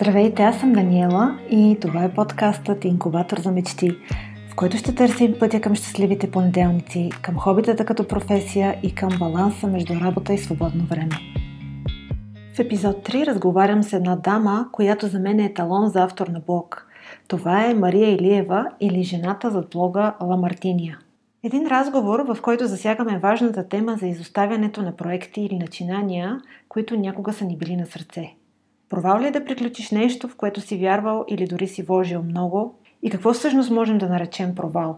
Здравейте, аз съм Даниела и това е подкастът Инкубатор за мечти, в който ще търсим пътя към щастливите понеделници, към хобитата като професия и към баланса между работа и свободно време. В епизод 3 разговарям с една дама, която за мен е талон за автор на блог. Това е Мария Илиева или жената зад блога Ла Мартиния. Един разговор, в който засягаме важната тема за изоставянето на проекти или начинания, които някога са ни били на сърце. Провал ли е да приключиш нещо, в което си вярвал или дори си вложил много? И какво всъщност можем да наречем провал?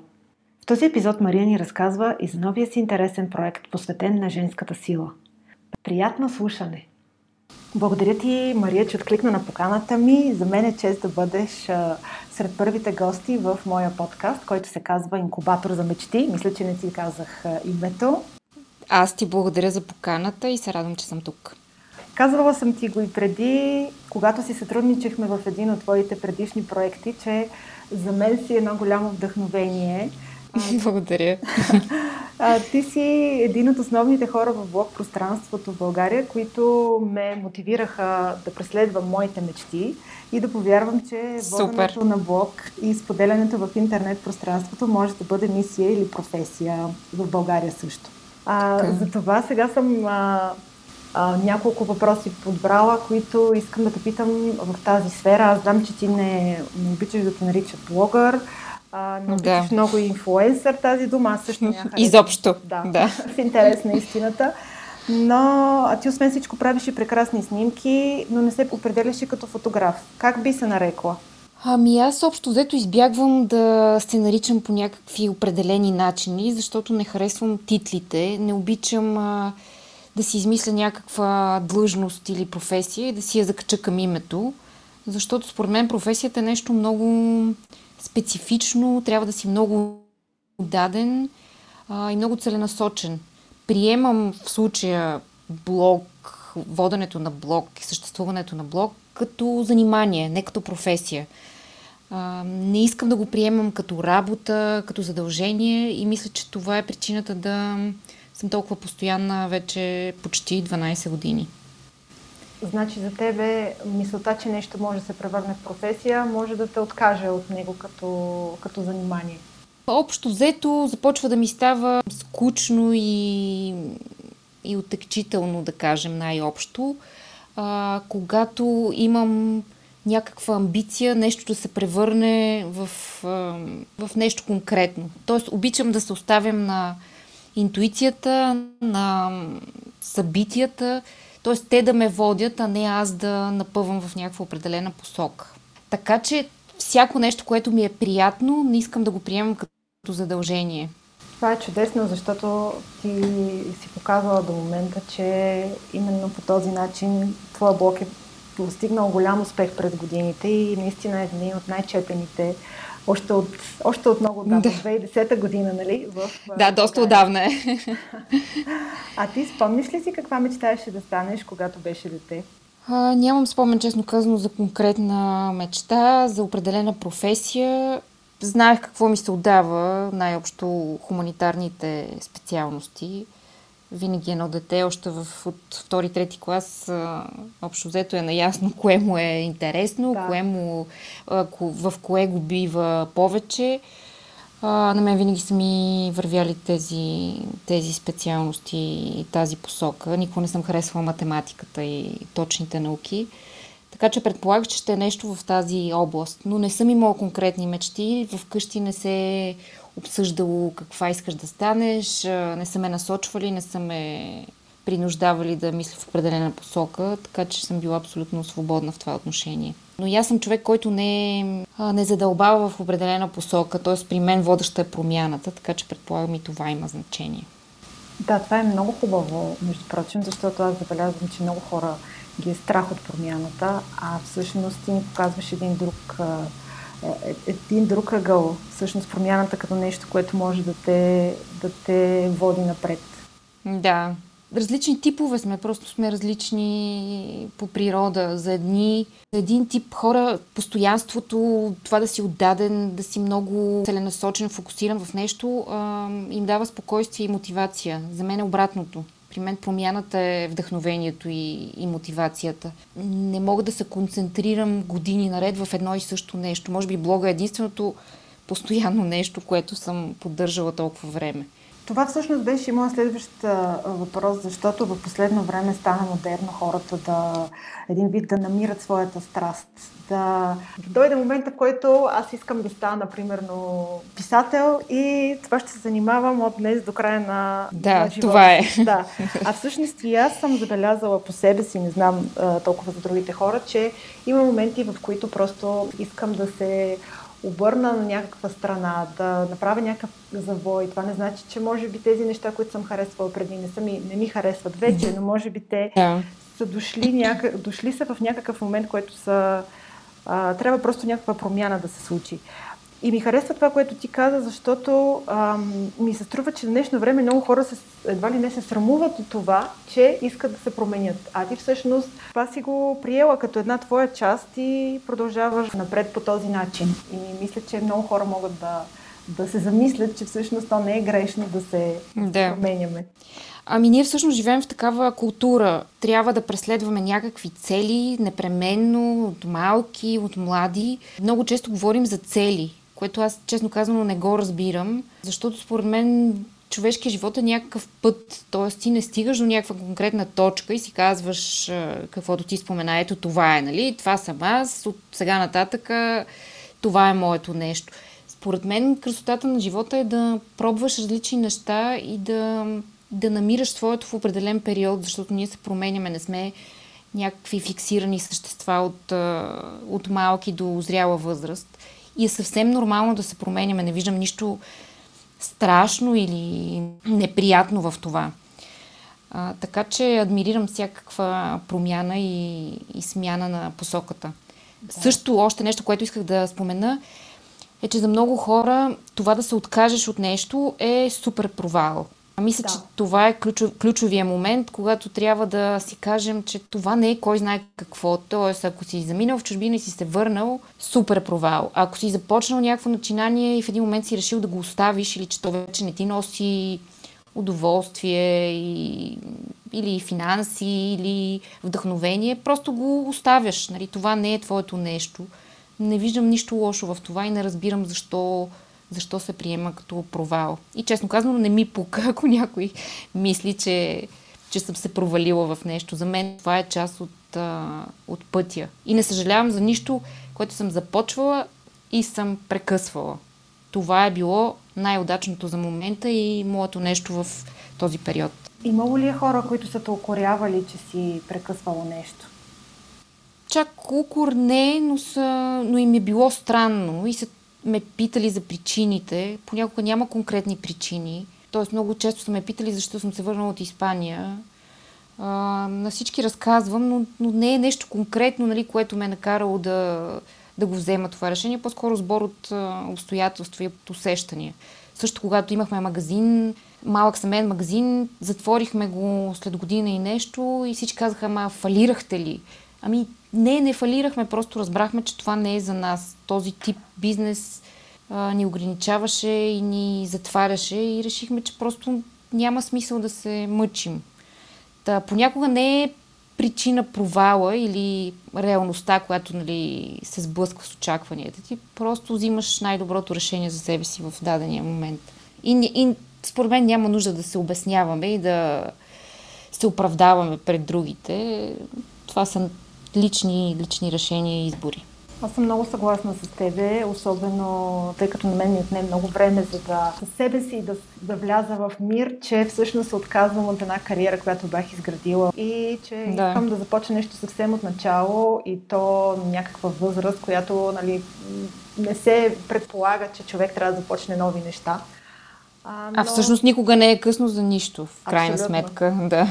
В този епизод Мария ни разказва и за новия си интересен проект, посветен на женската сила. Приятно слушане! Благодаря ти, Мария, че откликна на поканата ми. За мен е чест да бъдеш сред първите гости в моя подкаст, който се казва Инкубатор за мечти. Мисля, че не ти казах името. Аз ти благодаря за поканата и се радвам, че съм тук. Казвала съм ти го и преди, когато си сътрудничахме в един от твоите предишни проекти, че за мен си едно голямо вдъхновение. Благодаря. Ти си един от основните хора в блог пространството в България, които ме мотивираха да преследвам моите мечти и да повярвам, че воденето на блог и споделянето в интернет пространството може да бъде мисия или професия в България също. А, за това сега съм а, а, няколко въпроси подбрала, които искам да те питам в тази сфера. Аз знам, че ти не, не обичаш да те наричат блогър, а, не обичаш да. много инфлуенсър тази дума. Аз също няма Изобщо. Да, да. в интерес на истината. Но а ти освен всичко правиш и прекрасни снимки, но не се определяш и като фотограф. Как би се нарекла? Ами аз общо взето избягвам да се наричам по някакви определени начини, защото не харесвам титлите, не обичам а, да си измисля някаква длъжност или професия и да си я закача към името, защото според мен професията е нещо много специфично, трябва да си много даден а, и много целенасочен. Приемам в случая блог, воденето на блог и съществуването на блог като занимание, не като професия. А, не искам да го приемам като работа, като задължение и мисля, че това е причината да съм толкова постоянна вече почти 12 години. Значи за тебе мисълта, че нещо може да се превърне в професия, може да те откаже от него като, като занимание. Общо взето започва да ми става скучно и, и отекчително, да кажем най-общо, а, когато имам някаква амбиция, нещо да се превърне в, в нещо конкретно. Тоест, обичам да се оставям на интуицията, на събитията, т.е. те да ме водят, а не аз да напъвам в някаква определена посока. Така че всяко нещо, което ми е приятно, не искам да го приемам като задължение. Това е чудесно, защото ти си показвала до момента, че именно по този начин твоя блог е постигнал голям успех през годините и наистина е един от най-четените още от, още от много отдавна, да. 2010 година, нали? В, да, доста отдавна е. А ти спомниш ли си каква мечтаеше да станеш, когато беше дете? А, нямам спомен, честно казано, за конкретна мечта, за определена професия. Знаех какво ми се отдава, най-общо хуманитарните специалности винаги едно дете, още в, от втори-трети клас, а, общо взето е наясно кое му е интересно, да. кое му, а, в кое го бива повече. А, на мен винаги са ми вървяли тези, тези специалности и тази посока. Никога не съм харесвала математиката и точните науки. Така че предполагах, че ще е нещо в тази област. Но не съм имала конкретни мечти. Вкъщи не се обсъждало каква искаш да станеш, не са ме насочвали, не са ме принуждавали да мисля в определена посока, така че съм била абсолютно свободна в това отношение. Но и аз съм човек, който не, не задълбава в определена посока, т.е. при мен водеща е промяната, така че предполагам и това има значение. Да, това е много хубаво, между прочим, защото аз забелязвам, че много хора ги е страх от промяната, а всъщност ти ни показваш един друг е, е, един друг ъгъл, всъщност промяната като нещо, което може да те, да те води напред. Да, различни типове сме, просто сме различни по природа. За едни, за един тип хора, постоянството, това да си отдаден, да си много целенасочен, фокусиран в нещо, им дава спокойствие и мотивация. За мен е обратното. При мен промяната е вдъхновението и, и мотивацията. Не мога да се концентрирам години наред в едно и също нещо. Може би блога е единственото постоянно нещо, което съм поддържала толкова време. Това всъщност беше и моят следващ въпрос, защото в последно време стана модерно хората да един вид да намират своята страст. Да, да дойде момента, в който аз искам да стана, примерно, писател и това ще се занимавам от днес до края на, да, на живота. това е. Да. А всъщност и аз съм забелязала по себе си, не знам толкова за другите хора, че има моменти, в които просто искам да се обърна на някаква страна, да направя някакъв завой. Това не значи, че може би тези неща, които съм харесвала преди, не, са ми, не ми харесват вече, но може би те yeah. са дошли, няка, дошли са в някакъв момент, който са... А, трябва просто някаква промяна да се случи. И ми харесва това, което ти каза, защото ам, ми се струва, че в днешно време много хора се, едва ли не се срамуват от това, че искат да се променят. А ти всъщност това си го приела като една твоя част и продължаваш напред по този начин. И мисля, че много хора могат да, да се замислят, че всъщност то не е грешно да се да. променяме. Ами ние всъщност живеем в такава култура. Трябва да преследваме някакви цели, непременно, от малки, от млади. Много често говорим за цели което аз честно казано не го разбирам, защото според мен човешкият живот е някакъв път, т.е. ти не стигаш до някаква конкретна точка и си казваш каквото ти спомена, ето това е, нали? Това съм аз, от сега нататък това е моето нещо. Според мен красотата на живота е да пробваш различни неща и да, да намираш своето в определен период, защото ние се променяме, не сме някакви фиксирани същества от, от малки до зряла възраст и е съвсем нормално да се променяме. Не виждам нищо страшно или неприятно в това. А, така че адмирирам всякаква промяна и, и смяна на посоката. Да. Също още нещо, което исках да спомена, е, че за много хора това да се откажеш от нещо е супер провал. Мисля, да. че това е ключов, ключовия момент, когато трябва да си кажем, че това не е кой знае какво. Тоест, ако си заминал в чужбина и си се върнал, супер провал. Ако си започнал някакво начинание и в един момент си решил да го оставиш или че то вече не ти носи удоволствие и, или финанси, или вдъхновение, просто го оставяш. Нали? Това не е твоето нещо. Не виждам нищо лошо в това и не разбирам защо защо се приема като провал. И честно казано, не ми пука, ако някой мисли, че, че съм се провалила в нещо. За мен това е част от, а, от пътя. И не съжалявам за нищо, което съм започвала и съм прекъсвала. Това е било най-удачното за момента и моето нещо в този период. Имало ли е хора, които са те укорявали, че си прекъсвало нещо? Чак укор не, но, са, но им е било странно и са ме питали за причините. Понякога няма конкретни причини. Тоест много често са ме питали защо съм се върнала от Испания. А, на всички разказвам, но, но не е нещо конкретно, нали, което ме е накарало да, да го взема това решение. По-скоро сбор от а, обстоятелства и от усещания. Също когато имахме магазин, малък семейен магазин, затворихме го след година и нещо и всички казаха, ама фалирахте ли? Ами не, не фалирахме, просто разбрахме, че това не е за нас. Този тип бизнес а, ни ограничаваше и ни затваряше и решихме, че просто няма смисъл да се мъчим. Та, понякога не е причина провала или реалността, която нали, се сблъсква с очакванията ти. Просто взимаш най-доброто решение за себе си в дадения момент. И, и според мен няма нужда да се обясняваме и да се оправдаваме пред другите. Това са лични, лични решения и избори. Аз съм много съгласна с тебе, особено тъй като на мен ми отне много време за да със себе си да, да вляза в мир, че всъщност се отказвам от една кариера, която бях изградила и че да. искам да започна нещо съвсем от начало и то някаква възраст, която нали, не се предполага, че човек трябва да започне нови неща. А, но... а всъщност никога не е късно за нищо, в крайна Абсолютно. сметка. Да.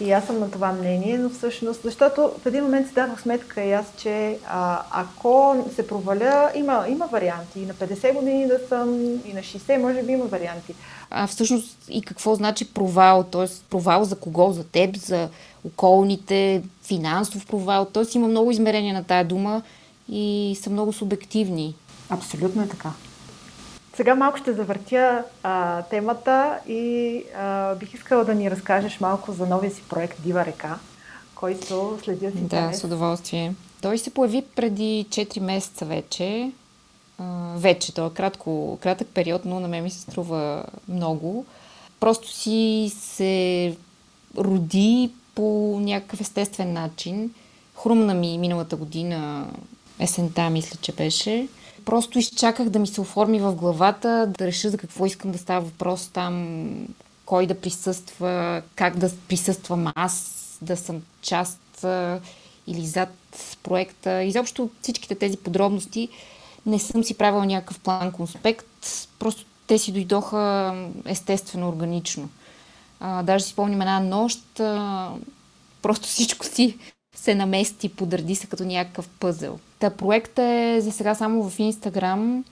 И аз съм на това мнение, но всъщност, защото в един момент си давах сметка и аз, че а, ако се проваля, има, има варианти. И на 50 години да съм, и на 60 може би има варианти. А всъщност и какво значи провал? Т.е. провал за кого? За теб, за околните, финансов провал? Т.е. има много измерения на тая дума и са много субективни. Абсолютно е така. Сега малко ще завъртя а, темата и а, бих искала да ни разкажеш малко за новия си проект Дива река, който следя с интерес. Да, с удоволствие. Той се появи преди 4 месеца вече. А, вече, то е кратко, кратък период, но на мен ми се струва много. Просто си се роди по някакъв естествен начин. Хрумна ми миналата година, есента мисля, че беше. Просто изчаках да ми се оформи в главата, да реша за какво искам да става въпрос там, кой да присъства, как да присъствам аз, да съм част или зад проекта. Изобщо всичките тези подробности не съм си правила някакъв план конспект, просто те си дойдоха естествено, органично. А, даже си спомням една нощ, а, просто всичко си се намести, подреди се като някакъв пъзел. Та проектът е за сега само в Инстаграм.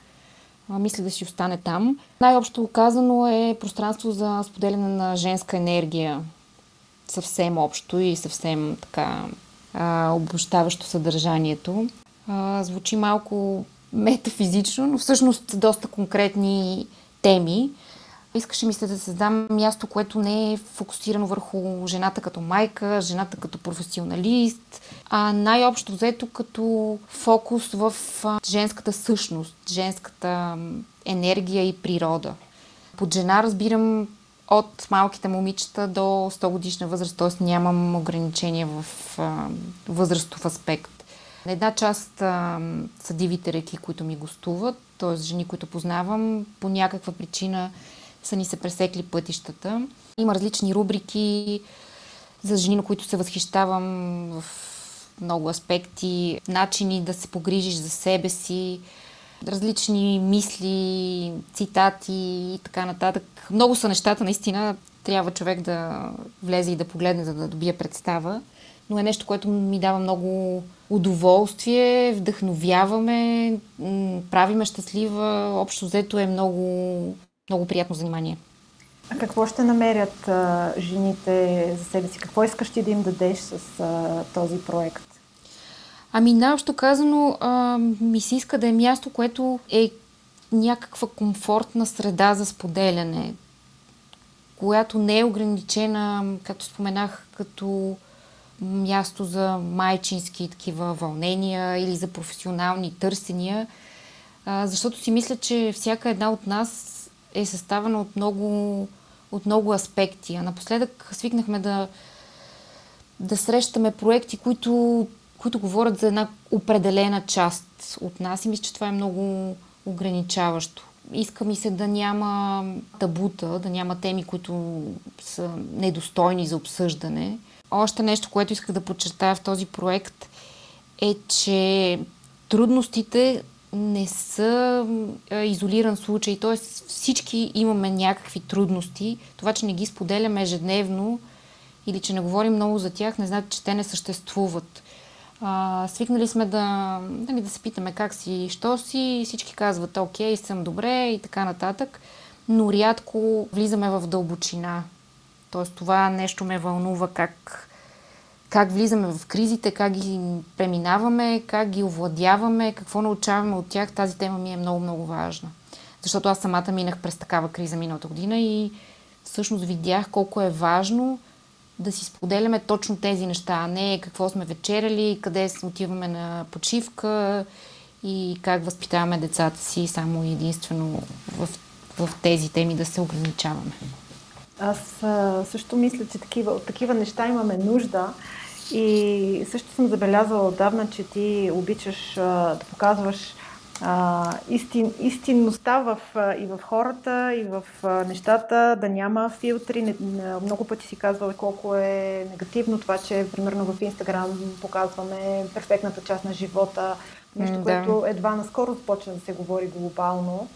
Мисля да си остане там. Най-общо казано е пространство за споделяне на женска енергия. Съвсем общо и съвсем така обощаващо съдържанието. Звучи малко метафизично, но всъщност доста конкретни теми. Искаше ми се да създам място, което не е фокусирано върху жената като майка, жената като професионалист, а най-общо взето като фокус в женската същност, женската енергия и природа. Под жена разбирам от малките момичета до 100 годишна възраст, т.е. нямам ограничения в възрастов аспект. На една част а, са дивите реки, които ми гостуват, т.е. жени, които познавам, по някаква причина са ни се пресекли пътищата. Има различни рубрики за жени, на които се възхищавам в много аспекти, начини да се погрижиш за себе си, различни мисли, цитати и така нататък. Много са нещата, наистина трябва човек да влезе и да погледне, за да добие представа. Но е нещо, което ми дава много удоволствие, вдъхновяваме, правиме щастлива. Общо взето е много много приятно занимание. А какво ще намерят а, жените за себе си? Какво искаш ти да им дадеш с а, този проект? Ами, наобщо казано, а, ми се иска да е място, което е някаква комфортна среда за споделяне, която не е ограничена, както споменах, като място за майчински такива вълнения или за професионални търсения, а, защото си мисля, че всяка една от нас е съставена от много, от много аспекти. А напоследък свикнахме да, да срещаме проекти, които, които говорят за една определена част от нас и мисля, че това е много ограничаващо. Иска ми се да няма табута, да няма теми, които са недостойни за обсъждане. Още нещо, което исках да подчертая в този проект е, че трудностите не са изолиран случай, т.е. всички имаме някакви трудности. Това, че не ги споделяме ежедневно или че не говорим много за тях, не значи, че те не съществуват. А, свикнали сме да, нали, да се питаме как си, що си, всички казват окей, съм добре и така нататък, но рядко влизаме в дълбочина. Тоест това нещо ме вълнува как как влизаме в кризите, как ги преминаваме, как ги овладяваме, какво научаваме от тях, тази тема ми е много, много важна. Защото аз самата минах през такава криза миналата година и всъщност видях колко е важно да си споделяме точно тези неща, а не какво сме вечеряли, къде отиваме на почивка и как възпитаваме децата си само единствено в, в тези теми да се ограничаваме. Аз а, също мисля, че такива, от такива неща имаме нужда. И също съм забелязала отдавна, че ти обичаш а, да показваш а, истин, истинността в, а, и в хората, и в а, нещата, да няма филтри. Не, не, много пъти си казвала колко е негативно това, че примерно в Инстаграм показваме перфектната част на живота, нещо, да. което едва наскоро започна да се говори глобално.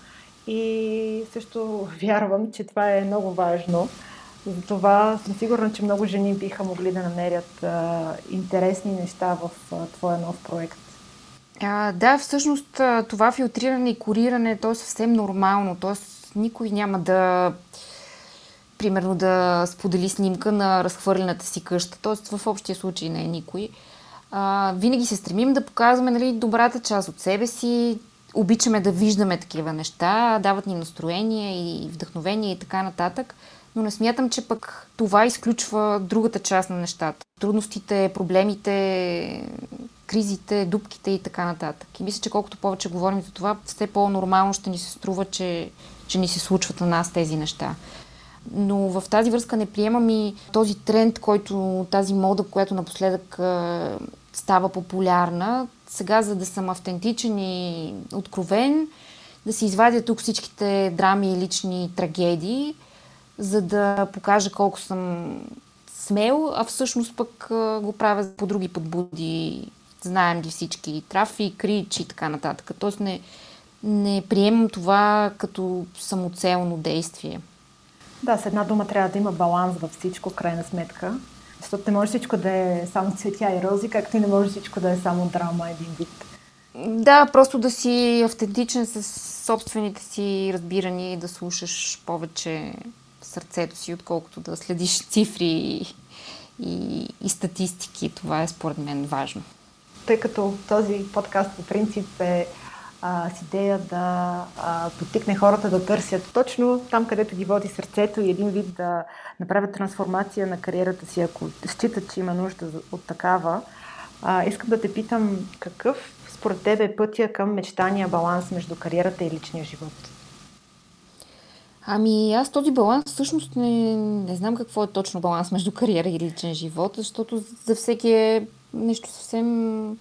И също вярвам, че това е много важно. Затова съм сигурна, че много жени биха могли да намерят а, интересни неща в а, твоя нов проект. А, да, всъщност това филтриране и кориране то е съвсем нормално. Тоест никой няма да примерно да сподели снимка на разхвърлената си къща. Тоест в общия случай не е никой. А, винаги се стремим да показваме нали, добрата част от себе си, обичаме да виждаме такива неща, дават ни настроение и вдъхновение и така нататък, но не смятам, че пък това изключва другата част на нещата. Трудностите, проблемите, кризите, дупките и така нататък. И мисля, че колкото повече говорим за това, все по-нормално ще ни се струва, че, че ни се случват на нас тези неща. Но в тази връзка не приемам и този тренд, който, тази мода, която напоследък става популярна. Сега, за да съм автентичен и откровен, да си извадя тук всичките драми и лични трагедии, за да покажа колко съм смел, а всъщност пък го правя по други подбуди. Знаем ги всички. Трафик, крич и така нататък. Тоест не, не приемам това като самоцелно действие. Да, с една дума трябва да има баланс във всичко, в крайна сметка. Защото не може всичко да е само цветя и рози, както и не може всичко да е само драма един вид. Да, просто да си автентичен с собствените си разбирания и да слушаш повече сърцето си, отколкото да следиш цифри и, и, и статистики. Това е според мен важно. Тъй като този подкаст по принцип е с идея да а, хората да търсят точно там, където ги води сърцето и един вид да направят трансформация на кариерата си, ако считат, че има нужда от такава. А, искам да те питам какъв според тебе е пътя към мечтания баланс между кариерата и личния живот? Ами аз този баланс всъщност не, не знам какво е точно баланс между кариера и личен живот, защото за всеки е нещо съвсем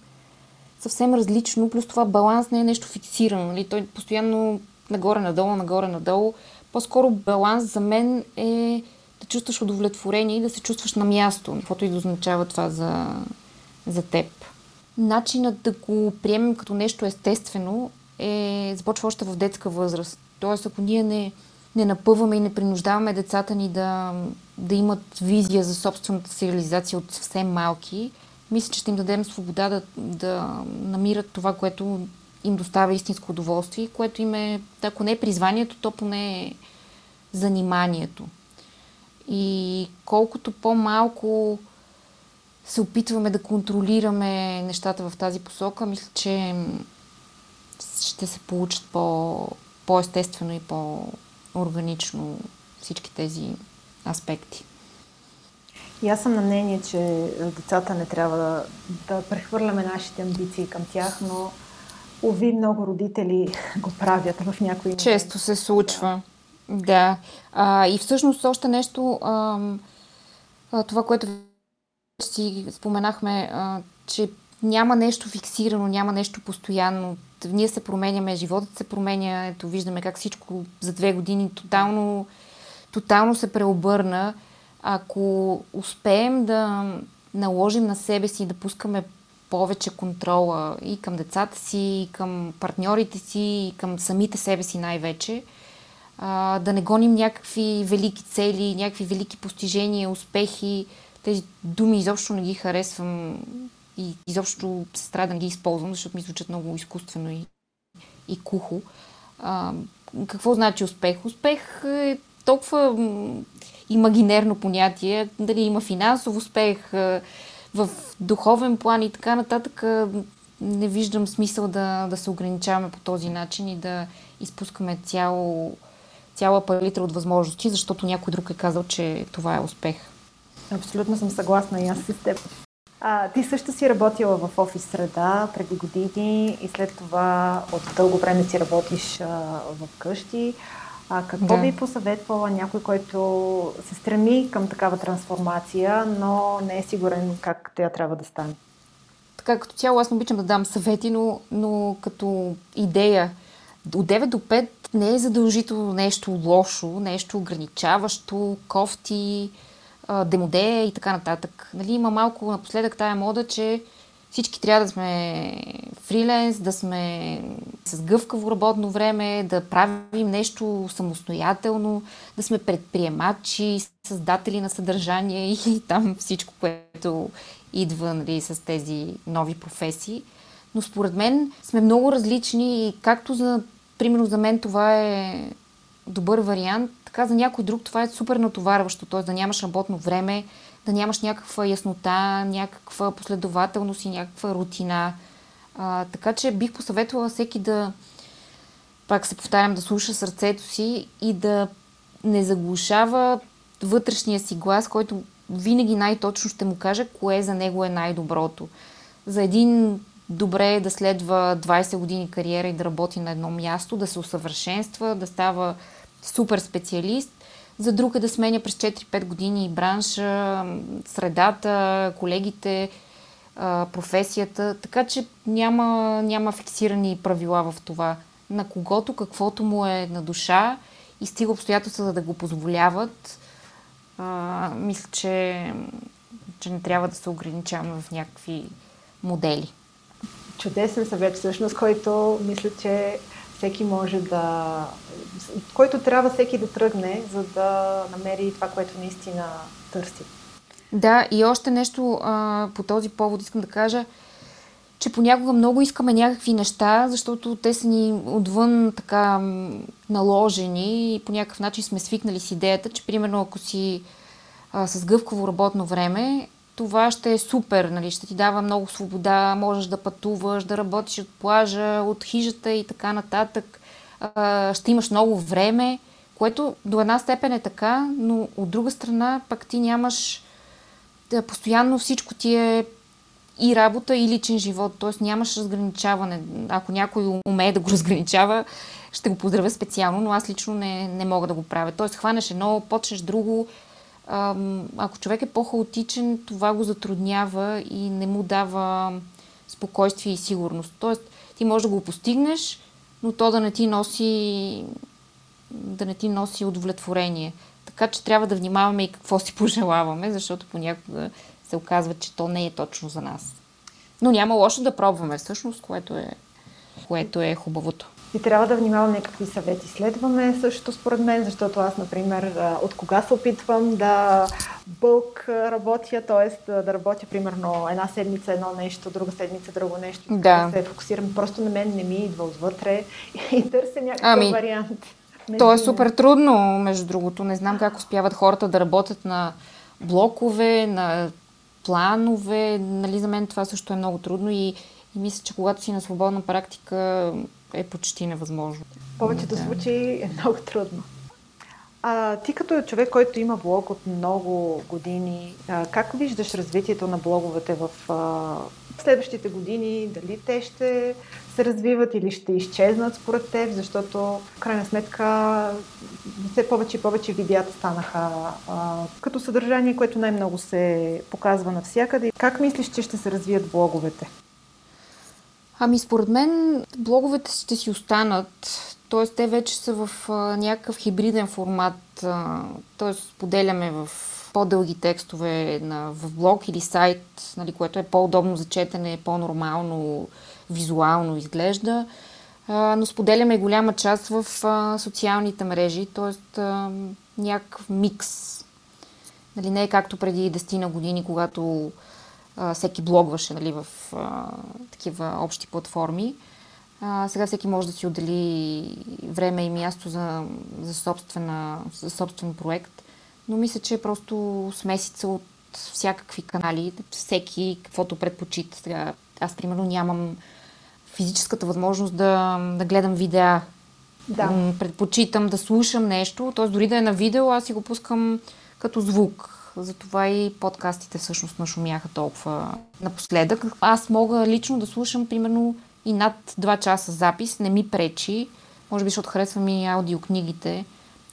съвсем различно, плюс това баланс не е нещо фиксирано. Нали? Той постоянно нагоре-надолу, нагоре-надолу. По-скоро баланс за мен е да чувстваш удовлетворение и да се чувстваш на място, каквото и да означава това за, за теб. Начинът да го приемем като нещо естествено е започва още в детска възраст. Тоест, ако ние не, не напъваме и не принуждаваме децата ни да, да имат визия за собствената си реализация от съвсем малки, мисля, че ще им дадем свобода да, да намират това, което им доставя истинско удоволствие, което им е, ако не е призванието, то поне е заниманието. И колкото по-малко се опитваме да контролираме нещата в тази посока, мисля, че ще се получат по, по-естествено и по-органично всички тези аспекти. И аз съм на мнение, че децата не трябва да, да прехвърляме нашите амбиции към тях, но уви много родители го правят в някои... Често се случва. Да. да. А, и всъщност още нещо, а, а, това, което си споменахме, а, че няма нещо фиксирано, няма нещо постоянно. Ние се променяме, животът се променя, ето виждаме как всичко за две години тотално, тотално се преобърна. Ако успеем да наложим на себе си да пускаме повече контрола и към децата си, и към партньорите си, и към самите себе си най-вече, да не гоним някакви велики цели, някакви велики постижения, успехи. Тези думи изобщо не ги харесвам и изобщо се страда да ги използвам, защото ми звучат много изкуствено и, и кухо. А, какво значи успех? Успех е толкова имагинерно понятие, дали има финансов успех, в духовен план и така нататък, не виждам смисъл да, да се ограничаваме по този начин и да изпускаме цяло, цяла палитра от възможности, защото някой друг е казал, че това е успех. Абсолютно съм съгласна и аз с теб. А, ти също си работила в офис среда преди години и след това от дълго време си работиш а, в къщи. А какво да. би посъветвала някой, който се стреми към такава трансформация, но не е сигурен как тя трябва да стане? Така, като цяло аз не обичам да дам съвети, но, но като идея, от 9 до 5 не е задължително нещо лошо, нещо ограничаващо, кофти, демодея и така нататък. Нали, има малко напоследък тая мода, че всички трябва да сме фриленс, да сме с гъвкаво работно време, да правим нещо самостоятелно, да сме предприемачи, създатели на съдържание и там всичко, което идва нали, с тези нови професии. Но според мен сме много различни и както за, примерно за мен това е добър вариант, така за някой друг това е супер натоварващо, т.е. да нямаш работно време, да нямаш някаква яснота, някаква последователност и някаква рутина. А, така че бих посъветвала всеки да, пак се повтарям, да слуша сърцето си и да не заглушава вътрешния си глас, който винаги най-точно ще му каже кое за него е най-доброто. За един добре е да следва 20 години кариера и да работи на едно място, да се усъвършенства, да става супер специалист. За друг е да сменя през 4-5 години бранша, средата, колегите, професията. Така че няма, няма фиксирани правила в това. На когото каквото му е на душа и стига обстоятелства да го позволяват, а, мисля, че, че не трябва да се ограничаваме в някакви модели. Чудесен съвет, всъщност, който мисля, че всеки може да. който трябва всеки да тръгне, за да намери това, което наистина търси. Да, и още нещо а, по този повод искам да кажа, че понякога много искаме някакви неща, защото те са ни отвън така наложени и по някакъв начин сме свикнали с идеята, че примерно ако си а, с гъвково работно време, това ще е супер, нали? ще ти дава много свобода, можеш да пътуваш, да работиш от плажа, от хижата и така нататък. Ще имаш много време, което до една степен е така, но от друга страна пък ти нямаш да, постоянно всичко ти е и работа, и личен живот. Т.е. нямаш разграничаване. Ако някой умее да го разграничава, ще го поздравя специално, но аз лично не, не мога да го правя. Т.е. хванеш едно, почнеш друго. Ако човек е по-хаотичен, това го затруднява и не му дава спокойствие и сигурност. Тоест, ти можеш да го постигнеш, но то да не ти носи да не ти носи удовлетворение. Така че трябва да внимаваме и какво си пожелаваме, защото понякога се оказва, че то не е точно за нас. Но няма лошо да пробваме всъщност, което е, което е хубавото. И трябва да внимаваме какви съвети следваме също според мен, защото аз, например, от кога се опитвам да бълк работя, т.е. да работя примерно една седмица едно нещо, друга седмица друго нещо, да, да се фокусирам. Просто на мен не ми идва отвътре и търся някакъв ами, вариант. То е супер трудно, между другото. Не знам как успяват хората да работят на блокове, на планове. Нали, за мен това също е много трудно и, и мисля, че когато си на свободна практика е почти невъзможно. В повечето да. случаи е много трудно. А ти като човек, който има блог от много години, а, как виждаш развитието на блоговете в а, следващите години? Дали те ще се развиват или ще изчезнат според теб? Защото в крайна сметка все повече и повече видеята станаха а, като съдържание, което най-много се показва навсякъде. Как мислиш, че ще се развият блоговете? Ами според мен блоговете ще си останат, т.е. те вече са в някакъв хибриден формат, т.е. споделяме в по-дълги текстове на, в блог или сайт, нали, което е по-удобно за четене, по-нормално, визуално изглежда, но споделяме голяма част в а, социалните мрежи, т.е. някакъв микс. Нали, не е както преди 10 на години, когато а, всеки блогваше нали, в а, такива общи платформи. А, сега всеки може да си отдели време и място за, за, собствена, за собствен проект, но мисля, че е просто смесица от всякакви канали, всеки каквото предпочита. Сега, аз, примерно, нямам физическата възможност да, да гледам видеа. Да. Предпочитам да слушам нещо, т.е. дори да е на видео, аз си го пускам като звук. Затова и подкастите всъщност нашумяха толкова напоследък. Аз мога лично да слушам примерно и над 2 часа запис, не ми пречи. Може би, защото харесвам и аудиокнигите.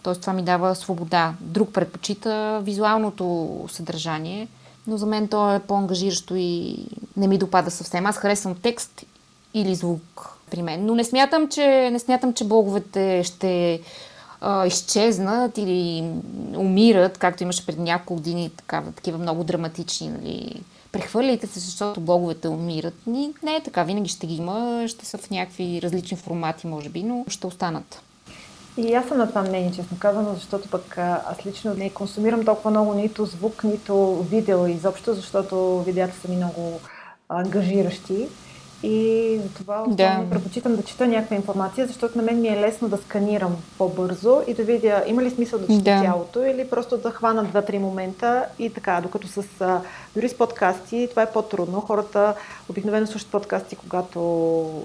Т.е. това ми дава свобода. Друг предпочита визуалното съдържание, но за мен то е по-ангажиращо и не ми допада съвсем. Аз харесвам текст или звук при мен. Но не смятам, че, не смятам, че блоговете ще а, изчезнат или умират, както имаше преди няколко години такава, такива много драматични, нали, прехвърляйте се, защото блоговете умират. Ни, не е така, винаги ще ги има, ще са в някакви различни формати, може би, но ще останат. И аз съм на това мнение, честно казано, защото пък аз лично не консумирам толкова много нито звук, нито видео изобщо, защото видеята са ми много ангажиращи. И затова да. предпочитам да чета някаква информация, защото на мен ми е лесно да сканирам по-бързо и да видя има ли смисъл да чета да. цялото или просто да хвана два-три момента и така, докато с дори с подкасти това е по-трудно. Хората обикновено слушат подкасти, когато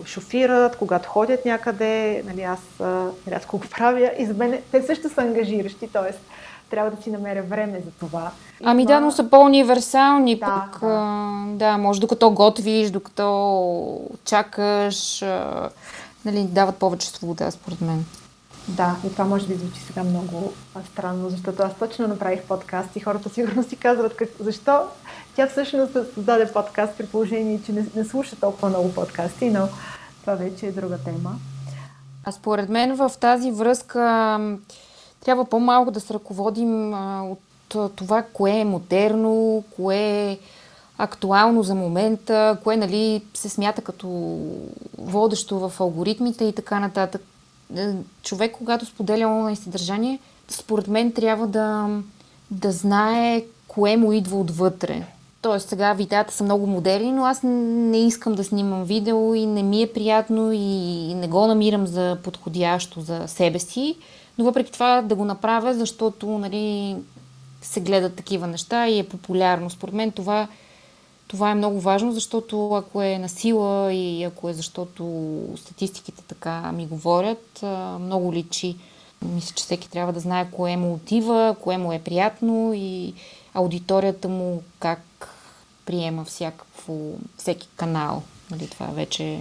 шофират, когато ходят някъде, нали, аз рядко го правя и за мен те също са ангажиращи, т.е трябва да си намеря време за това. И ами това... да, но са по-универсални. Да, пък, да. да, може докато готвиш, докато чакаш, а, нали, дават повече свобода, според мен. Да, и това може би звучи сега много странно, защото аз точно направих подкаст и хората сигурно си казват как, защо тя всъщност създаде подкаст при положение, че не, не слуша толкова много подкасти, но това вече е друга тема. А според мен в тази връзка трябва по-малко да се ръководим от това, кое е модерно, кое е актуално за момента, кое нали, се смята като водещо в алгоритмите и така нататък. Е, човек, когато споделя онлайн съдържание, според мен трябва да, да знае кое му идва отвътре. Тоест сега видеята са много модерни, но аз не искам да снимам видео и не ми е приятно и не го намирам за подходящо за себе си но въпреки това да го направя, защото нали, се гледат такива неща и е популярно. Според мен това, това е много важно, защото ако е на сила и ако е защото статистиките така ми говорят, много личи. Мисля, че всеки трябва да знае кое му отива, кое му е приятно и аудиторията му как приема всякакво, всеки канал. Нали, това вече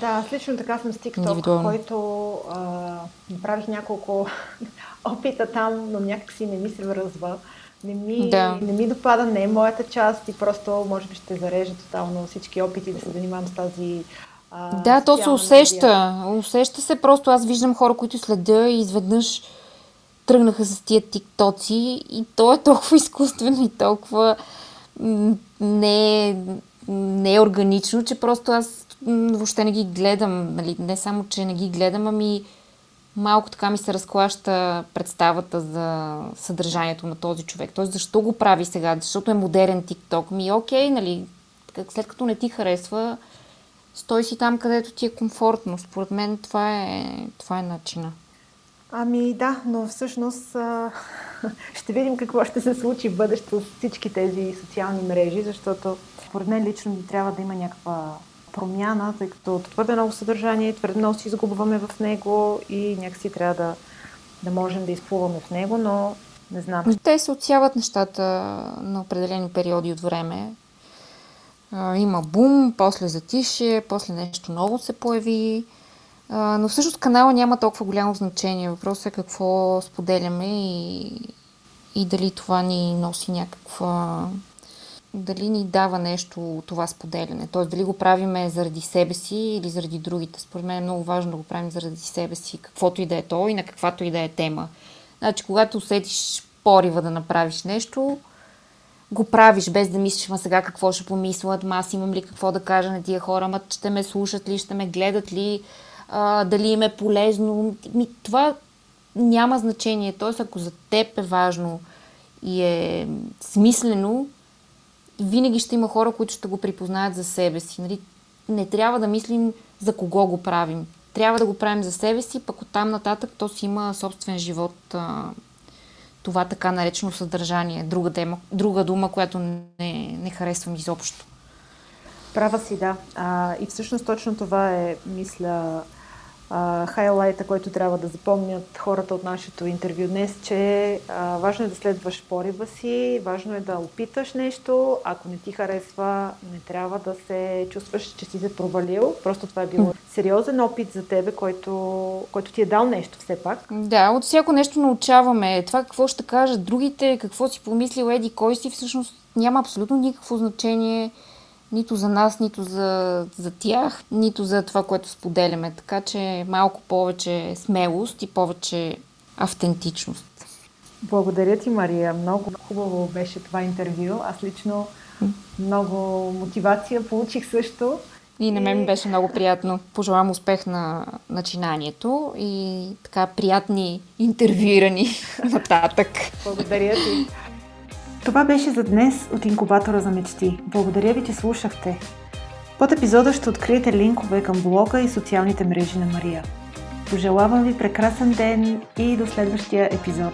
да, аз лично така съм с TikTok, който а, направих няколко опита там, но някакси не ми се връзва. Не ми, да. не ми допада, не е моята част и просто може би ще зарежа тотално всички опити да се занимавам с тази а, Да, то се усеща. Медия. Усеща се просто. Аз виждам хора, които следя и изведнъж тръгнаха с тия тиктоци и то е толкова изкуствено и толкова не, не е органично, че просто аз въобще не ги гледам. Нали? Не само, че не ги гледам, ами малко така ми се разклаща представата за съдържанието на този човек. Тоест, защо го прави сега? Защото е модерен TikTok. Ми, окей, нали, след като не ти харесва, стой си там, където ти е комфортно. Според мен това е, това е начина. Ами да, но всъщност ще видим какво ще се случи в бъдещето с всички тези социални мрежи, защото според мен лично трябва да има някаква промяна, тъй като твърде много съдържание, твърде много си изгубваме в него и някакси трябва да, да можем да изплуваме в него, но не знам. Те се отсяват нещата на определени периоди от време. Има бум, после затише, после нещо ново се появи. Но всъщност канала няма толкова голямо значение. Въпросът е какво споделяме и, и дали това ни носи някаква дали ни дава нещо това споделяне. Т.е. дали го правиме заради себе си или заради другите. Според мен е много важно да го правим заради себе си, каквото и да е то и на каквато и да е тема. Значи, когато усетиш порива да направиш нещо, го правиш без да мислиш, ма сега какво ще помислят, ма аз имам ли какво да кажа на тия хора, ма ще ме слушат ли, ще ме гледат ли, а, дали им е полезно. Ми, това няма значение. Тоест, ако за теб е важно и е смислено, винаги ще има хора, които ще го припознаят за себе си. Нали? Не трябва да мислим за кого го правим. Трябва да го правим за себе си, пък оттам нататък то си има собствен живот. това така наречено съдържание. Друга, тема, друга дума, която не, не харесвам изобщо. Права си, да. А, и всъщност точно това е, мисля, хайлайта, който трябва да запомнят хората от нашето интервю днес, че а, важно е да следваш порива си, важно е да опиташ нещо, ако не ти харесва, не трябва да се чувстваш, че си се провалил. Просто това е било сериозен опит за тебе, който, който ти е дал нещо все пак. Да, от всяко нещо научаваме. Това какво ще кажат другите, какво си помислил Еди, кой си, всъщност няма абсолютно никакво значение нито за нас, нито за, за тях, нито за това, което споделяме. Така че малко повече смелост и повече автентичност. Благодаря ти, Мария. Много хубаво беше това интервю. Аз лично много мотивация получих също. И на мен беше много приятно. Пожелавам успех на начинанието и така приятни интервюирани нататък. Благодаря ти. Това беше за днес от Инкубатора за мечти. Благодаря ви, че слушахте. Под епизода ще откриете линкове към блога и социалните мрежи на Мария. Пожелавам ви прекрасен ден и до следващия епизод.